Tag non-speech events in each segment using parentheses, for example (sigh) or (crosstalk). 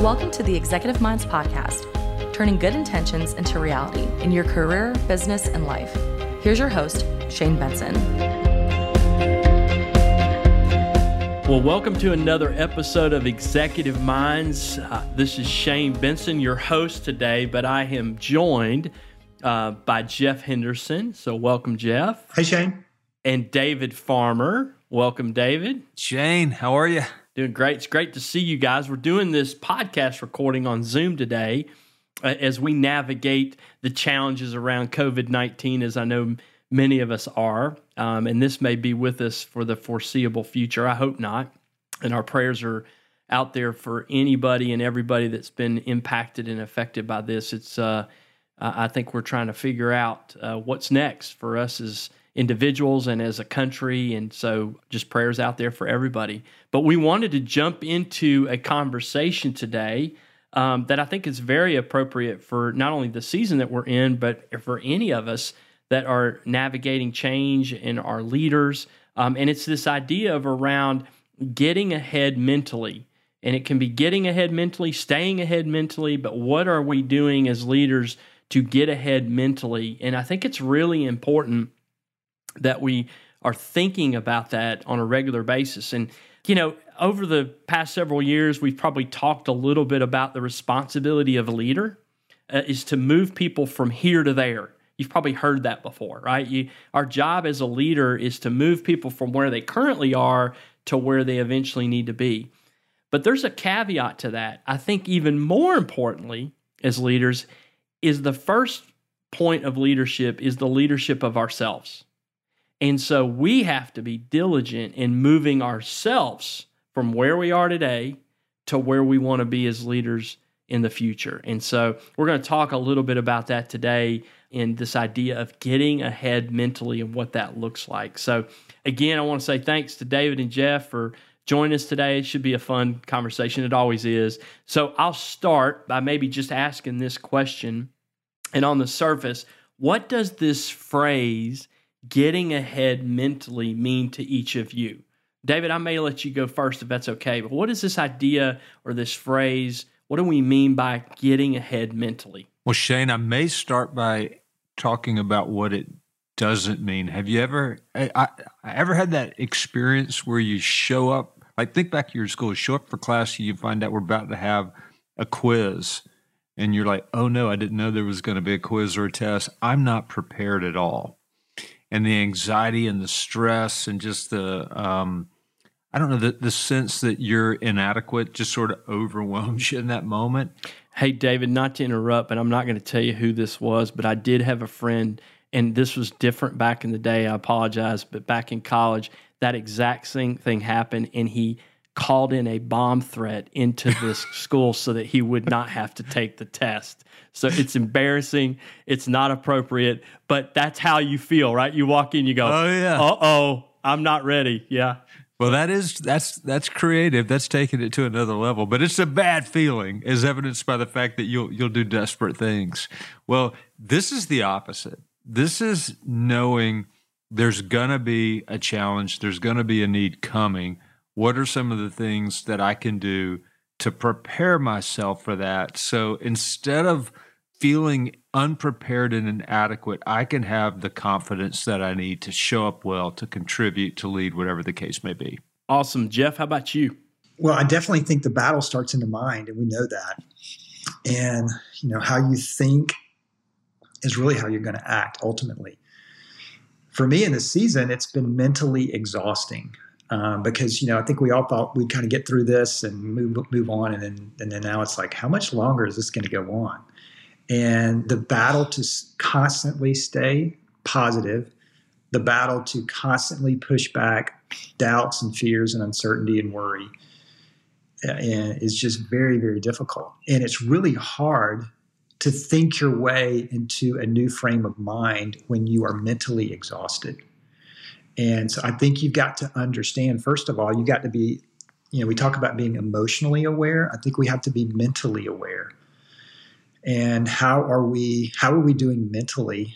Welcome to the Executive Minds Podcast, turning good intentions into reality in your career, business, and life. Here's your host, Shane Benson. Well, welcome to another episode of Executive Minds. Uh, this is Shane Benson, your host today, but I am joined uh, by Jeff Henderson. So, welcome, Jeff. Hey, Shane. And David Farmer. Welcome, David. Shane, how are you? Doing great. It's great to see you guys. We're doing this podcast recording on Zoom today uh, as we navigate the challenges around COVID 19, as I know many of us are. Um, and this may be with us for the foreseeable future. I hope not. And our prayers are out there for anybody and everybody that's been impacted and affected by this. It's, uh, I think we're trying to figure out uh, what's next for us as individuals and as a country. And so just prayers out there for everybody. But we wanted to jump into a conversation today um, that I think is very appropriate for not only the season that we're in, but for any of us that are navigating change and our leaders. Um, and it's this idea of around getting ahead mentally. And it can be getting ahead mentally, staying ahead mentally, but what are we doing as leaders to get ahead mentally? And I think it's really important that we are thinking about that on a regular basis. And, you know, over the past several years, we've probably talked a little bit about the responsibility of a leader uh, is to move people from here to there. You've probably heard that before, right? You, our job as a leader is to move people from where they currently are to where they eventually need to be. But there's a caveat to that. I think even more importantly, as leaders, is the first point of leadership is the leadership of ourselves. And so we have to be diligent in moving ourselves from where we are today to where we want to be as leaders in the future. And so we're going to talk a little bit about that today in this idea of getting ahead mentally and what that looks like. So, again, I want to say thanks to David and Jeff for joining us today. It should be a fun conversation. It always is. So, I'll start by maybe just asking this question. And on the surface, what does this phrase getting ahead mentally mean to each of you? David, I may let you go first if that's okay, but what is this idea or this phrase? What do we mean by getting ahead mentally? Well, Shane, I may start by talking about what it doesn't mean. Have you ever I, I, ever had that experience where you show up, like think back to your school, show up for class, you find out we're about to have a quiz, and you're like, oh no, I didn't know there was going to be a quiz or a test. I'm not prepared at all and the anxiety and the stress and just the um, I don't know the the sense that you're inadequate just sort of (laughs) overwhelms you in that moment. Hey David, not to interrupt, but I'm not going to tell you who this was, but I did have a friend and this was different back in the day. I apologize, but back in college, that exact same thing happened and he called in a bomb threat into (laughs) this school so that he would not have to take the test. So it's embarrassing. It's not appropriate, but that's how you feel, right? You walk in, you go, "Oh yeah, uh oh, I'm not ready." Yeah. Well, that is that's that's creative. That's taking it to another level. But it's a bad feeling, as evidenced by the fact that you'll you'll do desperate things. Well, this is the opposite. This is knowing there's gonna be a challenge. There's gonna be a need coming what are some of the things that I can do to prepare myself for that? So instead of feeling unprepared and inadequate, I can have the confidence that I need to show up well, to contribute, to lead, whatever the case may be. Awesome. Jeff, how about you? Well, I definitely think the battle starts in the mind, and we know that. And, you know, how you think is really how you're going to act ultimately. For me in this season, it's been mentally exhausting um, because you know I think we all thought we'd kind of get through this and move move on, and then and then now it's like how much longer is this going to go on? And the battle to constantly stay positive, the battle to constantly push back doubts and fears and uncertainty and worry, uh, and is just very very difficult, and it's really hard to think your way into a new frame of mind when you are mentally exhausted. And so I think you've got to understand, first of all, you've got to be, you know, we talk about being emotionally aware. I think we have to be mentally aware. And how are we, how are we doing mentally?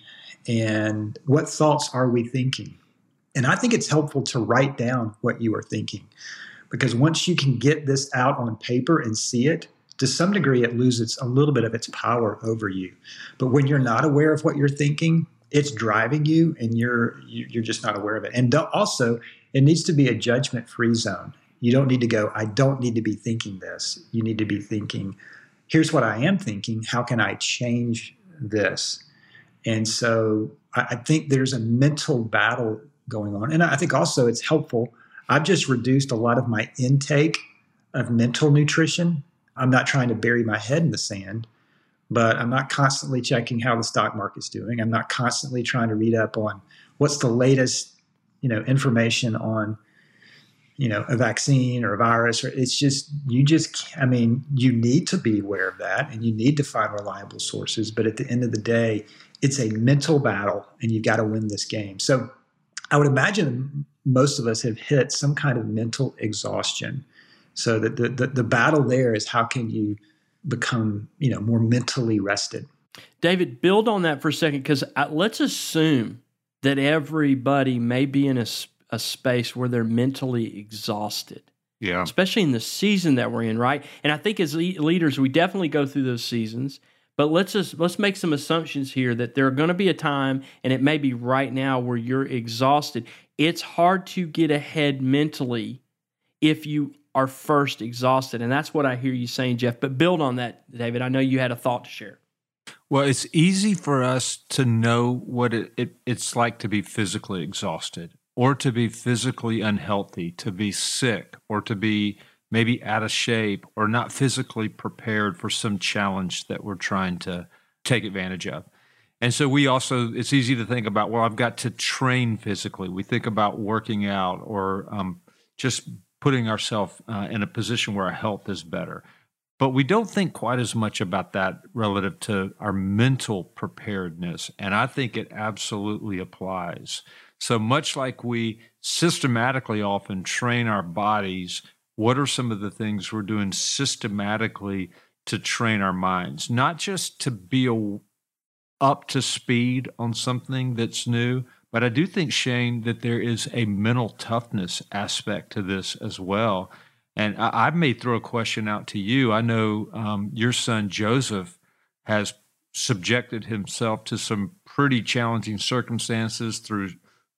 And what thoughts are we thinking? And I think it's helpful to write down what you are thinking because once you can get this out on paper and see it, to some degree it loses a little bit of its power over you. But when you're not aware of what you're thinking, it's driving you and you're you're just not aware of it. And also, it needs to be a judgment free zone. You don't need to go, I don't need to be thinking this. You need to be thinking, here's what I am thinking. How can I change this? And so I, think there's a mental battle going on. And I think also it's helpful. I've just reduced a lot of my intake of mental nutrition. I'm not trying to bury my head in the sand, but I'm not constantly checking how the stock market's doing. I'm not constantly trying to read up on what's the latest, you know, information on you know a vaccine or a virus or it's just you just i mean you need to be aware of that and you need to find reliable sources but at the end of the day it's a mental battle and you've got to win this game so i would imagine most of us have hit some kind of mental exhaustion so that the, the, the battle there is how can you become you know more mentally rested david build on that for a second because uh, let's assume that everybody may be in a a space where they're mentally exhausted. Yeah. Especially in the season that we're in, right? And I think as leaders, we definitely go through those seasons. But let's just let's make some assumptions here that there are going to be a time, and it may be right now, where you're exhausted. It's hard to get ahead mentally if you are first exhausted, and that's what I hear you saying, Jeff. But build on that, David. I know you had a thought to share. Well, it's easy for us to know what it, it, it's like to be physically exhausted or to be physically unhealthy, to be sick, or to be maybe out of shape or not physically prepared for some challenge that we're trying to take advantage of. And so we also, it's easy to think about, well, I've got to train physically. We think about working out or um, just putting ourselves uh, in a position where our health is better. But we don't think quite as much about that relative to our mental preparedness. And I think it absolutely applies. So, much like we systematically often train our bodies, what are some of the things we're doing systematically to train our minds? Not just to be a, up to speed on something that's new, but I do think, Shane, that there is a mental toughness aspect to this as well. And I, I may throw a question out to you. I know um, your son Joseph has subjected himself to some pretty challenging circumstances through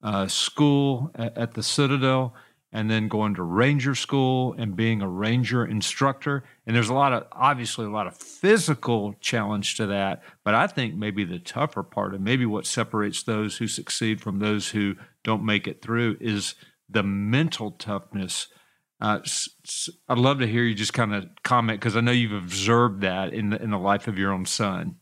uh, school at, at, the Citadel, and then going to ranger school and being a ranger instructor. And there's a lot of, obviously, a lot of physical challenge to that. But I think maybe the tougher part, and maybe what separates those who succeed from those who don't make it through, is the mental toughness. Uh, I'd love to hear you just kind of comment because I know you've observed that in the, in the life of your own son.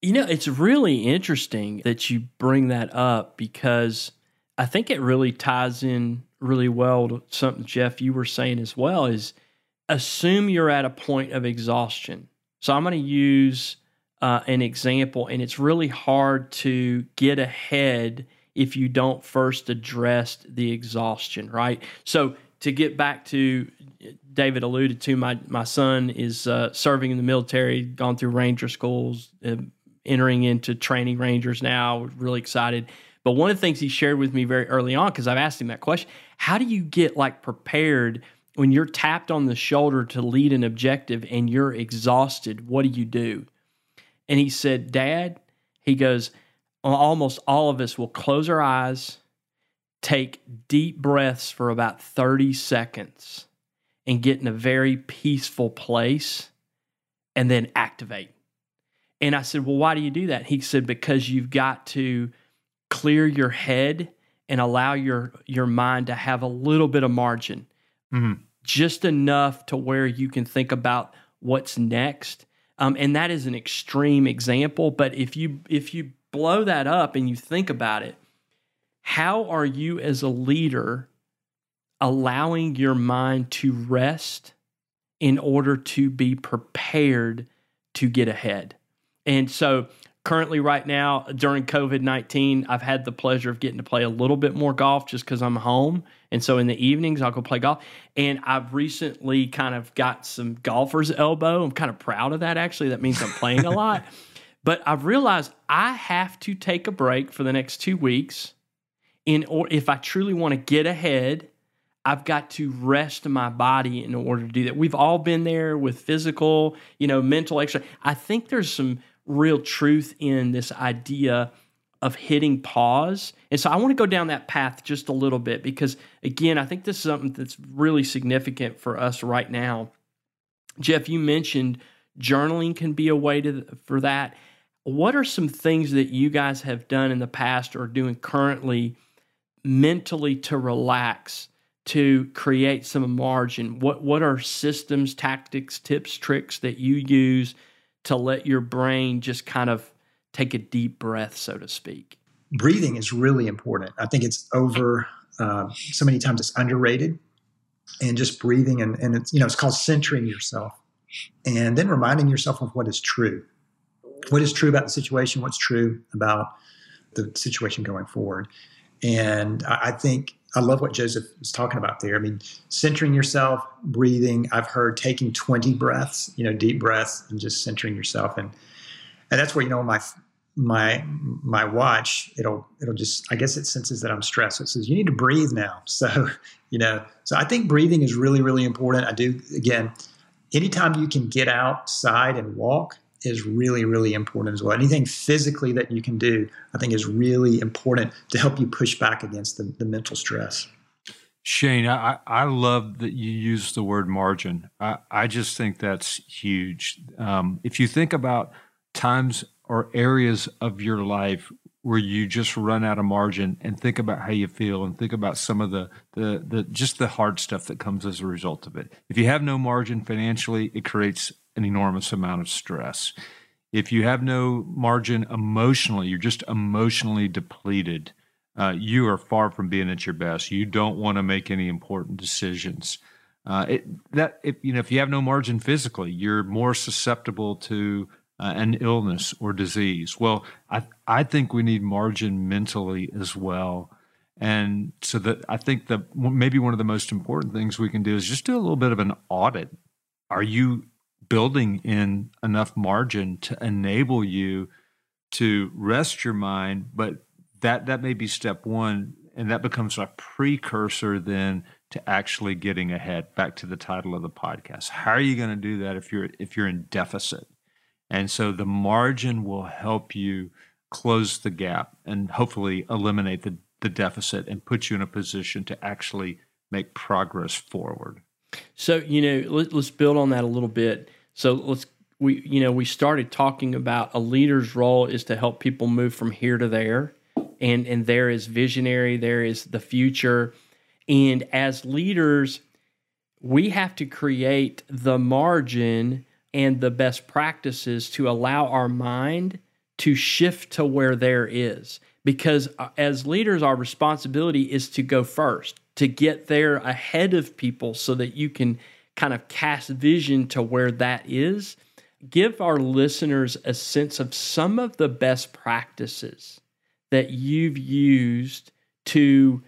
You know, it's really interesting that you bring that up because I think it really ties in really well to something Jeff you were saying as well is assume you're at a point of exhaustion. So I'm going to use uh, an example, and it's really hard to get ahead if you don't first address the exhaustion, right? So to get back to David alluded to, my my son is uh, serving in the military, gone through ranger schools, uh, entering into training rangers now. Really excited. But one of the things he shared with me very early on, because I've asked him that question, how do you get like prepared when you're tapped on the shoulder to lead an objective and you're exhausted? What do you do? And he said, Dad, he goes, almost all of us will close our eyes, take deep breaths for about 30 seconds, and get in a very peaceful place, and then activate. And I said, Well, why do you do that? He said, Because you've got to clear your head and allow your your mind to have a little bit of margin. Mm-hmm. just enough to where you can think about what's next. Um, and that is an extreme example but if you if you blow that up and you think about it how are you as a leader allowing your mind to rest in order to be prepared to get ahead? And so currently right now during covid-19 i've had the pleasure of getting to play a little bit more golf just because i'm home. And so in the evenings i'll go play golf. And i've recently kind of got some golfer's elbow. I'm kind of proud of that actually. That means i'm playing a (laughs) lot. But i've realized i have to take a break for the next two weeks in or if i truly want to get ahead I've got to rest my body in order to do that. We've all been there with physical, you know, mental exercise. I think there's some real truth in this idea of hitting pause. And so I want to go down that path just a little bit because, again, I think this is something that's really significant for us right now. Jeff, you mentioned journaling can be a way to, for that. What are some things that you guys have done in the past or doing currently mentally to relax, to create some margin? What what are systems, tactics, tips, tricks that you use to let your brain just kind of take a deep breath, so to speak? Breathing is really important. I think it's over uh, so many times it's underrated, and just breathing and and it's you know it's called centering yourself, and then reminding yourself of what is true, what is true about the situation, what's true about the situation going forward, and I, I think I love what Joseph was talking about there. I mean, centering yourself, breathing. I've heard taking 20 breaths, you know, deep breaths and just centering yourself. And and that's where, you know, my my my watch, it'll it'll just I guess it senses that I'm stressed. So it says, you need to breathe now. (laughs) So, you know, so I think breathing is really, really important. I do again, anytime you can get outside and walk, is really, really important as well. Anything physically that you can do, I think, is really important to help you push back against the, the mental stress. Shane, I, I love that you use the word margin. I, I just think that's huge. Um, if you think about times or areas of your life where you just run out of margin and think about how you feel and think about some of the, the the just the hard stuff that comes as a result of it. If you have no margin financially, it creates an enormous amount of stress. If you have no margin emotionally, you're just emotionally depleted. Uh, you are far from being at your best. You don't want to make any important decisions. Uh, it, that if, you know, if you have no margin physically, you're more susceptible to uh, an illness or disease. Well, I I think we need margin mentally as well. And so that I think that maybe one of the most important things we can do is just do a little bit of an audit. Are you building in enough margin to enable you to rest your mind but that that may be step one and that becomes a precursor then to actually getting ahead. Back to the title of the podcast. How are you going to do that if you're if you're in deficit? And so the margin will help you close the gap and hopefully eliminate the, the deficit and put you in a position to actually make progress forward. So you know let, us build on that a little bit so let's we you know we started talking about a leader's role is to help people move from here to there, and and there is visionary, there is the future, and as leaders, we have to create the margin and the best practices to allow our mind to shift to where there is. Because uh, as leaders our responsibility is to go first to get there ahead of people so that you can kind of cast vision to where that is, give our listeners a sense of some of the best practices that you've used to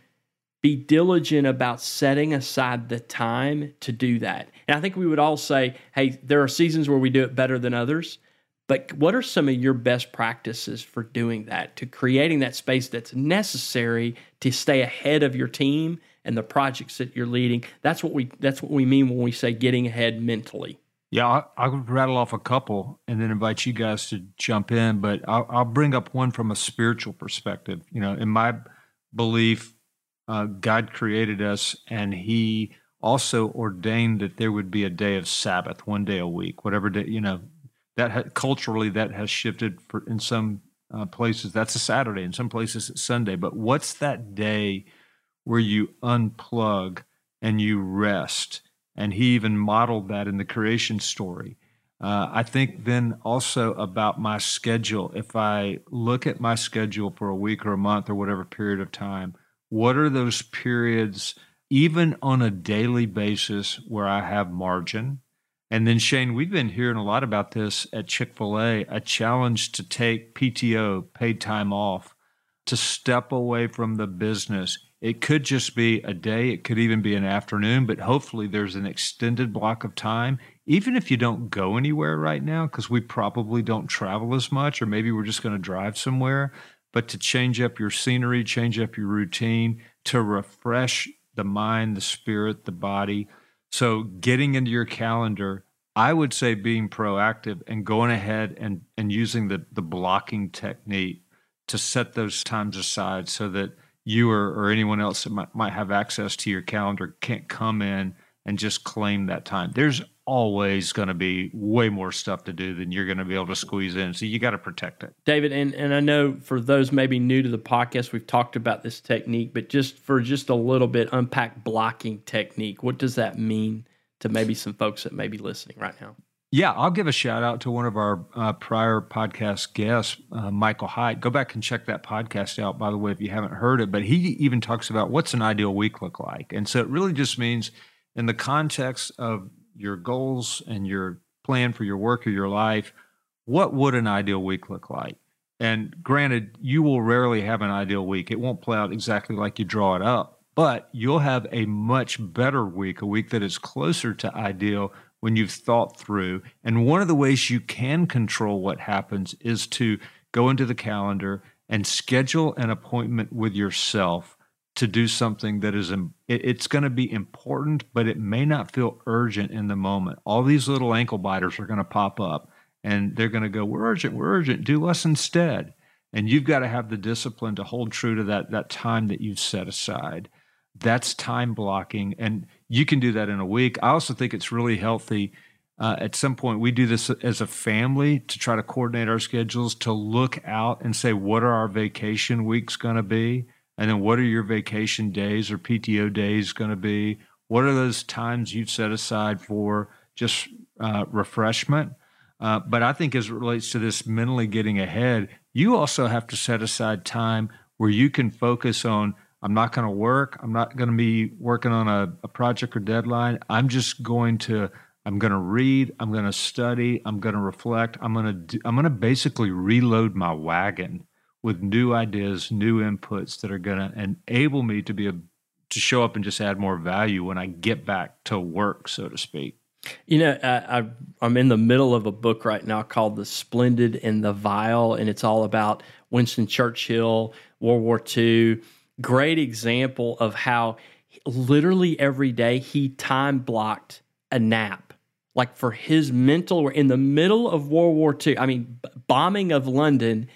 be diligent about setting aside the time to do that. And I think we would all say, hey, there are seasons where we do it better than others. But what are some of your best practices for doing that, to creating that space that's necessary to stay ahead of your team and the projects that you're leading. That's what we that's what we mean when we say getting ahead mentally. Yeah, I'll, I'll rattle off a couple and then invite you guys to jump in. But I'll, I'll bring up one from a spiritual perspective. You know, in my belief, uh, God created us, and He also ordained that there would be a day of Sabbath, one day a week, whatever day. You know, that ha- culturally that has shifted for in some uh, places. That's a Saturday. In some places, it's Sunday. But what's that day? Where you unplug and you rest. And he even modeled that in the creation story. Uh, I think then also about my schedule. If I look at my schedule for a week or a month or whatever period of time, what are those periods, even on a daily basis, where I have margin? And then, Shane, we've been hearing a lot about this at Chick fil A a challenge to take PTO, paid time off, to step away from the business it could just be a day, it could even be an afternoon, but hopefully there's an extended block of time. Even if you don't go anywhere right now, because we probably don't travel as much, or maybe we're just going to drive somewhere, but to change up your scenery, change up your routine, to refresh the mind, the spirit, the body. So getting into your calendar, I would say being proactive and going ahead and, and using the, the blocking technique to set those times aside so that you or, or anyone else that might, might have access to your calendar can't come in and just claim that time. There's always going to be way more stuff to do than you're going to be able to squeeze in. So you got to protect it. David, and, and I know for those maybe new to the podcast, we've talked about this technique, but just for just a little bit, unpack blocking technique. What does that mean to maybe some folks that may be listening right now? Yeah, I'll give a shout out to one of our uh, prior podcast guests, uh, Michael Hyatt. Go back and check that podcast out, by the way, if you haven't heard it. But he even talks about what's an ideal week look like. And so it really just means, in the context of your goals and your plan for your work or your life, what would an ideal week look like? And granted, you will rarely have an ideal week. It won't play out exactly like you draw it up, but you'll have a much better week, a week that is closer to ideal when you've thought through. And one of the ways you can control what happens is to go into the calendar and schedule an appointment with yourself to do something that is it's going to be important but it may not feel urgent in the moment. All these little ankle biters are going to pop up and they're going to go we're urgent we're urgent do less instead. And you've got to have the discipline to hold true to that that time that you've set aside that's time blocking and you can do that in a week i also think it's really healthy uh, at some point we do this as a family to try to coordinate our schedules to look out and say what are our vacation weeks going to be and then what are your vacation days or PTO days going to be? What are those times you've set aside for just uh, refreshment? Uh, but I think as it relates to this mentally getting ahead, you also have to set aside time where you can focus on I'm not going to work. I'm not going to be working on a, a project or deadline. I'm just going to I'm going to read. I'm going to study. I'm going to reflect. I'm going to I'm going to basically reload my wagon with new ideas, new inputs that are going to enable me to be a to show up and just add more value when I get back to work, so to speak. You know, I, am in the middle of a book right now called The Splendid and the Vile, and it's all about Winston Churchill, World War II. Great example of how literally every day he time blocked a nap. Like for his mental, in the middle of World War II. I mean, bombing of London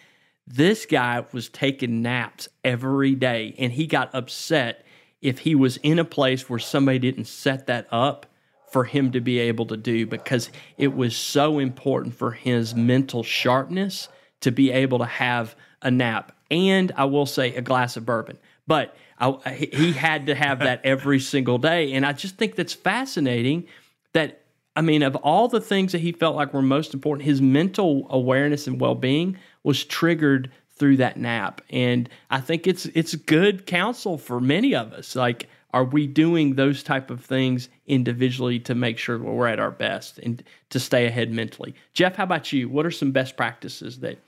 this guy was taking naps every day, and he got upset if he was in a place where somebody didn't set that up for him to be able to do because it was so important for his mental sharpness to be able to have a nap. And I will say a glass of bourbon. But I, he had to have that every single day. And I just think that's fascinating that, I mean, of all the things that he felt like were most important, his mental awareness and well being was triggered through that nap. And I think it's it's good counsel for many of us. Like, are we doing those type of things individually to make sure we're at our best and to stay ahead mentally? Jeff, how about you? What are some best practices that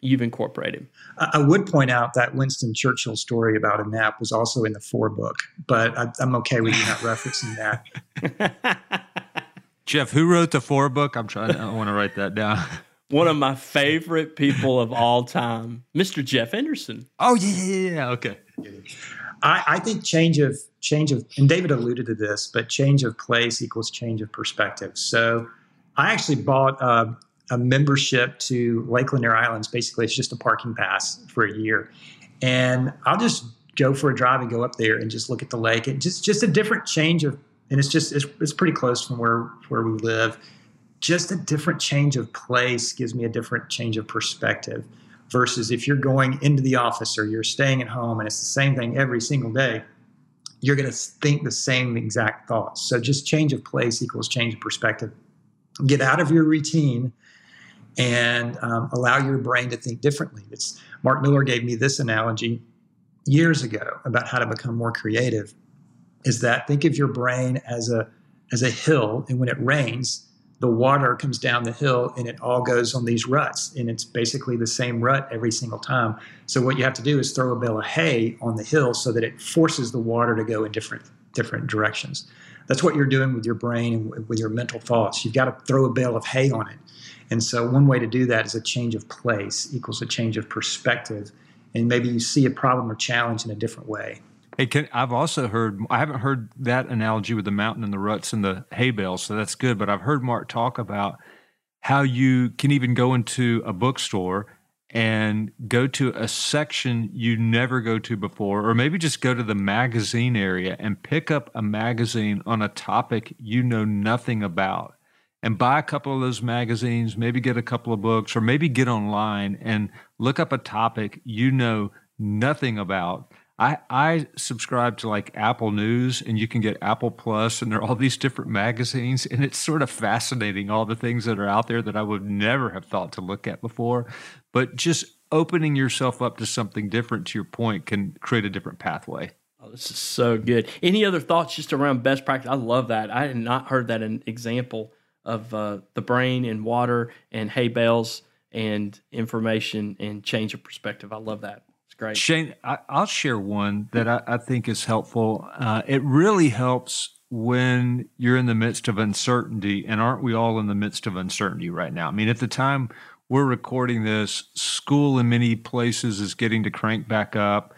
you've incorporated? I would point out that Winston Churchill story about a nap was also in the four book, but I, am okay with you not referencing that. (laughs) Jeff, who wrote the four book? I'm trying. To I want to write that down one of my favorite people of all time, Mr. Jeff Henderson. Oh yeah, yeah, yeah. Okay. I, I, think change of change of and David alluded to this, but change of place equals change of perspective. So I actually bought a, a membership to Lake Lanier Islands. Basically, it's just a parking pass for a year, and I'll just go for a drive and go up there and just look at the lake. And just just a different change of, and it's just it's, it's pretty close from where where we live just a different change of place gives me a different change of perspective versus if you're going into the office or you're staying at home and it's the same thing every single day you're going to think the same exact thoughts so just change of place equals change of perspective get out of your routine and um, allow your brain to think differently. It's mark miller gave me this analogy years ago about how to become more creative is that think of your brain as a as a hill and when it rains the water comes down the hill and it all goes on these ruts and it's basically the same rut every single time. So what you have to do is throw a bale of hay on the hill so that it forces the water to go in different different directions. That's what you're doing with your brain and with your mental thoughts. You've got to throw a bale of hay on it and so one way to do that is a change of place equals a change of perspective and maybe you see a problem or challenge in a different way Hey, can, I've also heard, I haven't heard that analogy with the mountain and the ruts and the hay bales, so that's good. But I've heard Mark talk about how you can even go into a bookstore and go to a section you never go to before, or maybe just go to the magazine area and pick up a magazine on a topic you know nothing about and buy a couple of those magazines, maybe get a couple of books, or maybe get online and look up a topic you know nothing about. I, I subscribe to like Apple News and you can get Apple Plus and there are all these different magazines and it's sort of fascinating all the things that are out there that I would never have thought to look at before. But just opening yourself up to something different to your point can create a different pathway. Oh, this is so good. Any other thoughts just around best practice? I love that. I had not heard that an example of uh, the brain and water and hay bales and information and change of perspective. I love that. It's great. Shane, I, will share one that I, I think is helpful. Uh, it really helps when you're in the midst of uncertainty, and aren't we all in the midst of uncertainty right now? I mean, at the time we're recording this, school in many places is getting to crank back up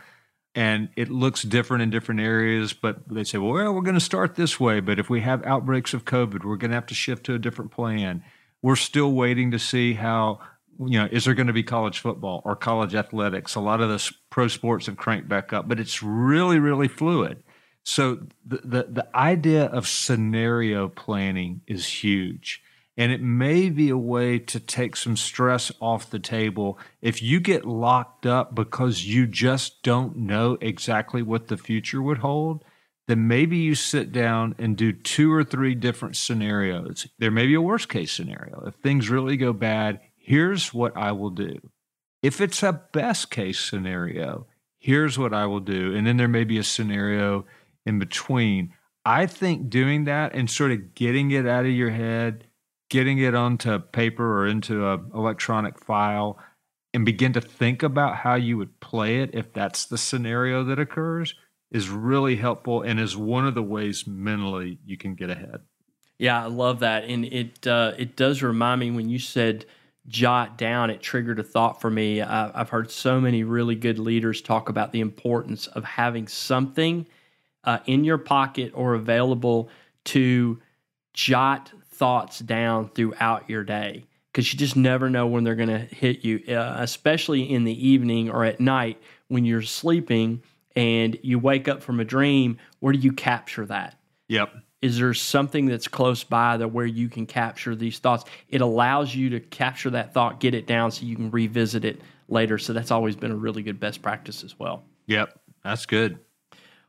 and it looks different in different areas. But they say, well, we're going to start this way. But if we have outbreaks of COVID, we're going to have to shift to a different plan. We're still waiting to see how, you know, is there going to be college football or college athletics? A lot of the pro sports have cranked back up, but it's really, really fluid. So the, the, the idea of scenario planning is huge. And it may be a way to take some stress off the table. If you get locked up because you just don't know exactly what the future would hold, then maybe you sit down and do two or three different scenarios. There may be a worst case scenario. If things really go bad, here's what I will do. If it's a best case scenario, here's what I will do. And then there may be a scenario in between. I think doing that and sort of getting it out of your head getting it onto paper or into an electronic file and begin to think about how you would play it if that's the scenario that occurs is really helpful and is one of the ways mentally you can get ahead. Yeah, I love that, and it uh, it does remind me when you said jot down. It triggered a thought for me. I, I've heard so many really good leaders talk about the importance of having something uh, in your pocket or available to jot thoughts down throughout your day because you just never know when they're going to hit you, uh, especially in the evening or at night when you're sleeping and you wake up from a dream. Where do you capture that? Yep. Is there something that's close by that where you can capture these thoughts? It allows you to capture that thought, get it down so you can revisit it later. So that's always been a really good best practice as well. Yep. That's good.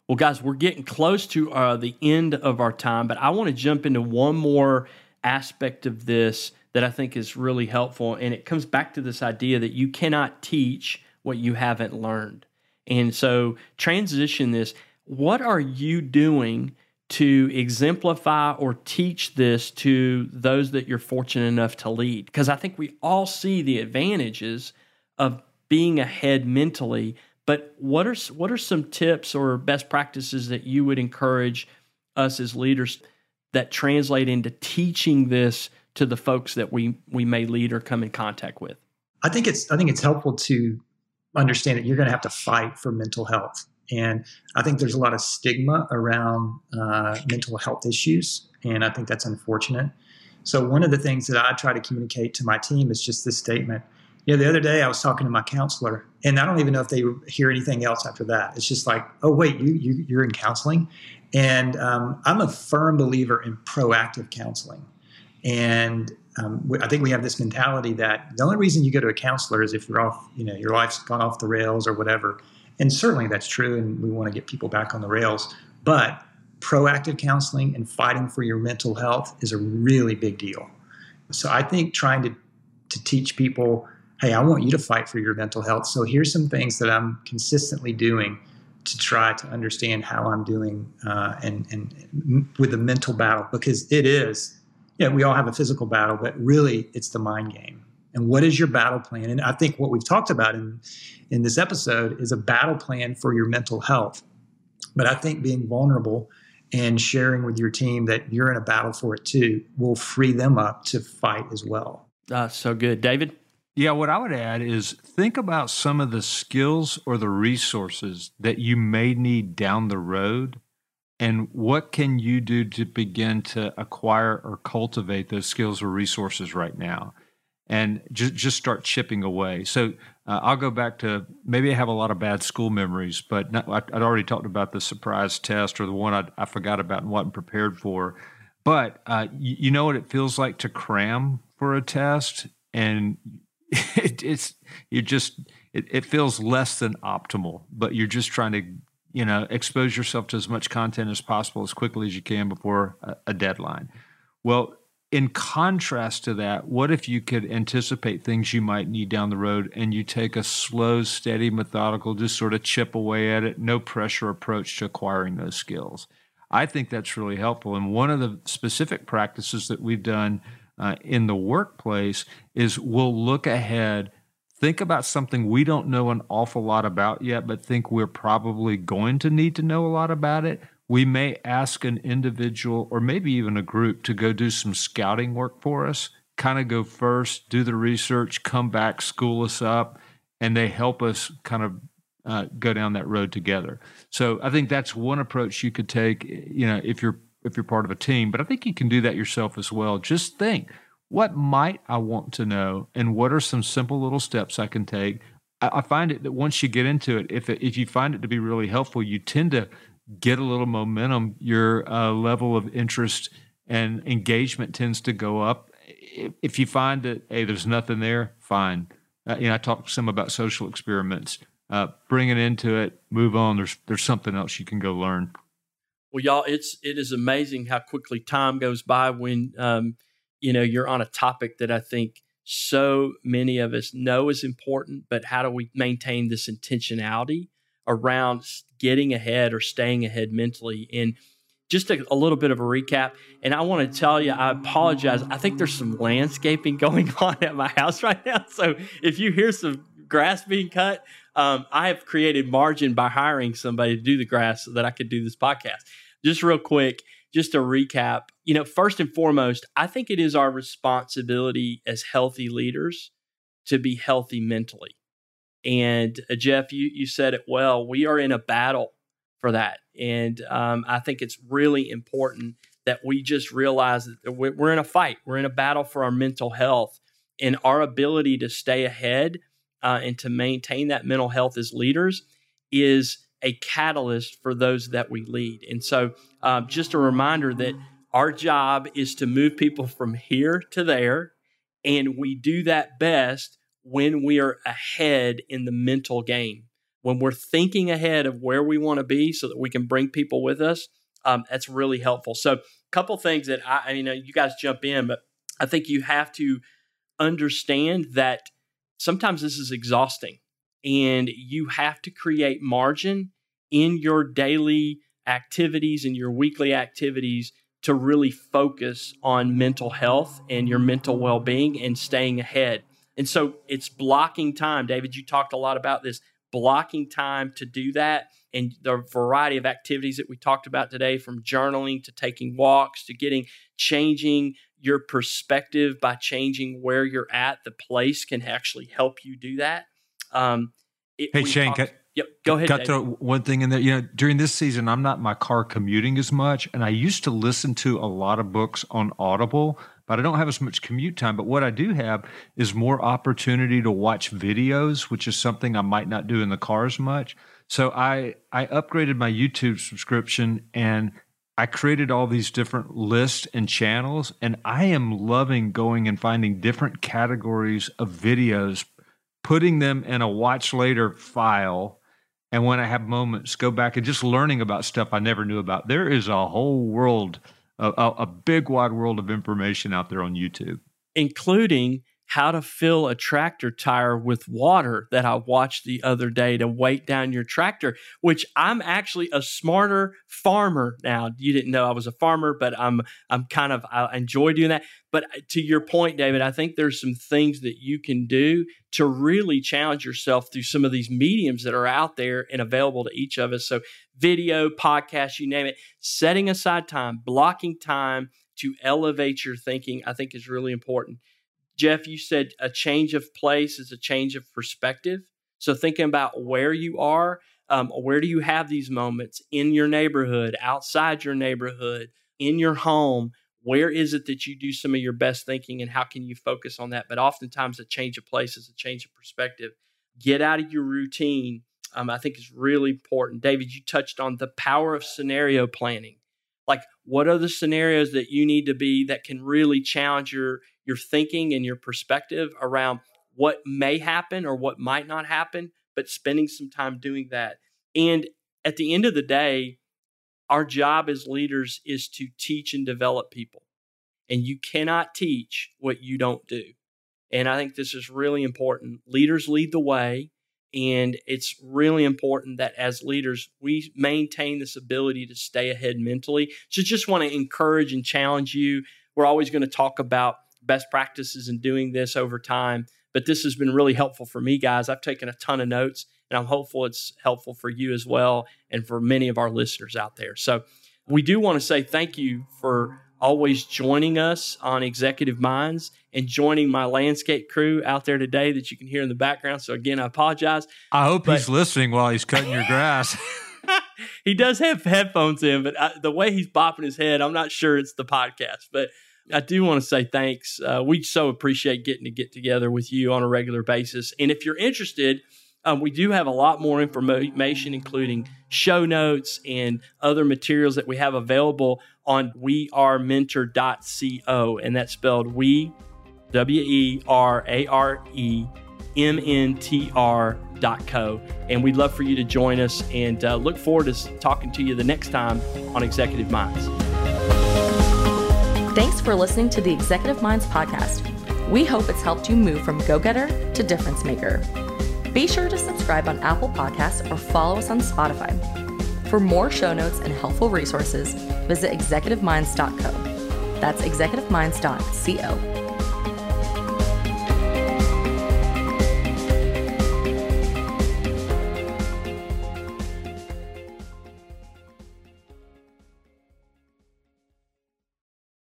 Well, guys, we're getting close to uh, the end of our time, but I want to jump into one more aspect of this that I think is really helpful. And it comes back to this idea that you cannot teach what you haven't learned. And so, transition this what are you doing to exemplify or teach this to those that you're fortunate enough to lead? Because I think we all see the advantages of being ahead mentally. But what are what are some tips or best practices that you would encourage us as leaders that translate into teaching this to the folks that we we may lead or come in contact with? I think it's I think it's helpful to understand that you're going to have to fight for mental health, and I think there's a lot of stigma around uh, mental health issues, and I think that's unfortunate. So one of the things that I try to communicate to my team is just this statement. You know, the other day I was talking to my counselor, and I don't even know if they hear anything else after that. It's just like, oh wait, you you you're in counseling, and um, I'm a firm believer in proactive counseling. And um, I think we have this mentality that the only reason you go to a counselor is if you're off, you know, your life's gone off the rails or whatever. And certainly that's true, and we want to get people back on the rails. But proactive counseling and fighting for your mental health is a really big deal. So I think trying to to teach people, hey, I want you to fight for your mental health. So here's some things that I'm consistently doing to try to understand how I'm doing uh, and, and with the mental battle because it is, yeah, we all have a physical battle, but really it's the mind game. And what is your battle plan? And I think what we've talked about in, in this episode is a battle plan for your mental health. But I think being vulnerable and sharing with your team that you're in a battle for it too will free them up to fight as well. Uh, so good. David? Yeah, what I would add is think about some of the skills or the resources that you may need down the road and what can you do to begin to acquire or cultivate those skills or resources right now? And just just start chipping away. So uh, i'll go back to maybe i have a lot of bad school memories but not, i'd already talked about the surprise test or the one I, I forgot about and wasn't prepared for. But uh, you, you, know what it feels like to cram for a test? And (laughs) it, it's you just it, it feels less than optimal but you're just trying to you know, expose yourself to as much content as possible as quickly as you can before a, a deadline. Well, in contrast to that, what if you could anticipate things you might need down the road and you take a slow, steady, methodical, just sort of chip away at it, no pressure approach to acquiring those skills? I think that's really helpful. And one of the specific practices that we've done uh, in the workplace is we'll look ahead think about something we don't know an awful lot about yet, but think we're probably going to need to know a lot about it, we may ask an individual or maybe even a group to go do some scouting work for us, kind of go first, do the research, come back, school us up, and they help us kind of uh, go down that road together. So I think that's one approach you could take, you know, if you're if you're part of a team, but I think you can do that yourself as well. Just think, what might I want to know, and what are some simple little steps I can take? I, I find it that once you get into it, if it, if you find it to be really helpful, you tend to get a little momentum. Your uh, level of interest and engagement tends to go up. If you find that hey, there's nothing there, fine. Uh, you know, I talked some about social experiments. Uh, bring it into it, move on. There's there's something else you can go learn. Well, y'all, it's it is amazing how quickly time goes by when um, you know, you're on a topic that I think so many of us know is important, but how do we maintain this intentionality around getting ahead or staying ahead mentally? And just a, a, little bit of a recap. And I want to tell you, I apologize. I think there's some landscaping (laughs) going on at my house right now. So if you hear some grass being cut, um, I have created margin by hiring somebody to do the grass so that I could do this podcast. Just real quick, just to recap, you know, first and foremost, I think it is our responsibility as healthy leaders to be healthy mentally. And uh, Jeff, you you said it well. We are in a battle for that, and um, I think it's really important that we just realize that we're in a fight. We're in a battle for our mental health and our ability to stay ahead uh, and to maintain that mental health as leaders is a catalyst for those that we lead. And so, uh, just a reminder that our job is to move people from here to there, and we do that best when we are ahead in the mental game. When we're thinking ahead of where we want to be so that we can bring people with us, um, that's really helpful. So, a couple things that I, I mean, you guys jump in, but I think you have to understand that sometimes this is exhausting and you have to create margin in your daily activities and your weekly activities to really focus on mental health and your mental well being and staying ahead. And so it's blocking time. David, you talked a lot about this blocking time to do that and the variety of activities that we talked about today from journaling to taking walks to getting changing your perspective by changing where you're at the place can actually help you do that um, it, hey shane talked, Yep. Go ahead. Got to one thing in there. You know, during this season, I'm not in my car commuting as much, and I used to listen to a lot of books on Audible, but I don't have as much commute time. But what I do have is more opportunity to watch videos, which is something I might not do in the car as much. So I I upgraded my YouTube subscription and I created all these different lists and channels, and I am loving going and finding different categories of videos, putting them in a watch later file and when I have moments, go back and just learning about stuff I never knew about. There is a whole world, a, a big wide world of information out there on YouTube, including how to fill a tractor tire with water that I watched the other day to weight down your tractor, which I'm actually a smarter farmer now. You didn't know I was a farmer, but I'm I'm kind of I enjoy doing that. But uh, to your point, David, I think there's some things that you can do to really challenge yourself through some of these mediums that are out there and available to each of us. So video, podcast, you name it, setting aside time, blocking time to elevate your thinking, I think is really important Jeff, you said a change of place is a change of perspective. So thinking about where you are, um, where do you have these moments in your neighborhood, outside your neighborhood, in your home? Where is it that you do some of your best thinking and how can you focus on that? But oftentimes, a change of place is a change of perspective. Get out of your routine. Um, I think is really important. David, you touched on the power of scenario planning. Like, what are the scenarios that you need to be that can really challenge your your thinking and your perspective around what may happen or what might not happen, but spending some time doing that. And at the end of the day, our job as leaders is to teach and develop people. And you cannot teach what you don't do. And I think this is really important. Leaders lead the way. And it's really important that as leaders, we maintain this ability to stay ahead mentally. So just want to encourage and challenge you. We're always going to talk about best practices in doing this over time. But this has been really helpful for me, guys. I've taken a ton of notes, and I'm hopeful it's helpful for you as well and for many of our listeners out there. So we do want to say thank you for always joining us on Executive Minds and joining my landscape crew out there today that you can hear in the background. So again, I apologize. I hope but, he's listening while he's cutting your grass. (laughs) (laughs) he does have headphones in, but I, the way he's bopping his head, I'm not sure it's the podcast. But I do want to say thanks. Uh, we so appreciate getting to get together with you on a regular basis. And if you're interested, um, we do have a lot more information, including show notes and other materials that we have available on wearementor.co. And that's spelled we, W E R A R E M N T R dot co. And we'd love for you to join us and uh, look forward to talking to you the next time on Executive Minds. Thanks for listening to the Executive Minds podcast. We hope it's helped you move from go getter to difference maker. Be sure to subscribe on Apple Podcasts or follow us on Spotify. For more show notes and helpful resources, visit executiveminds.co. That's executiveminds.co.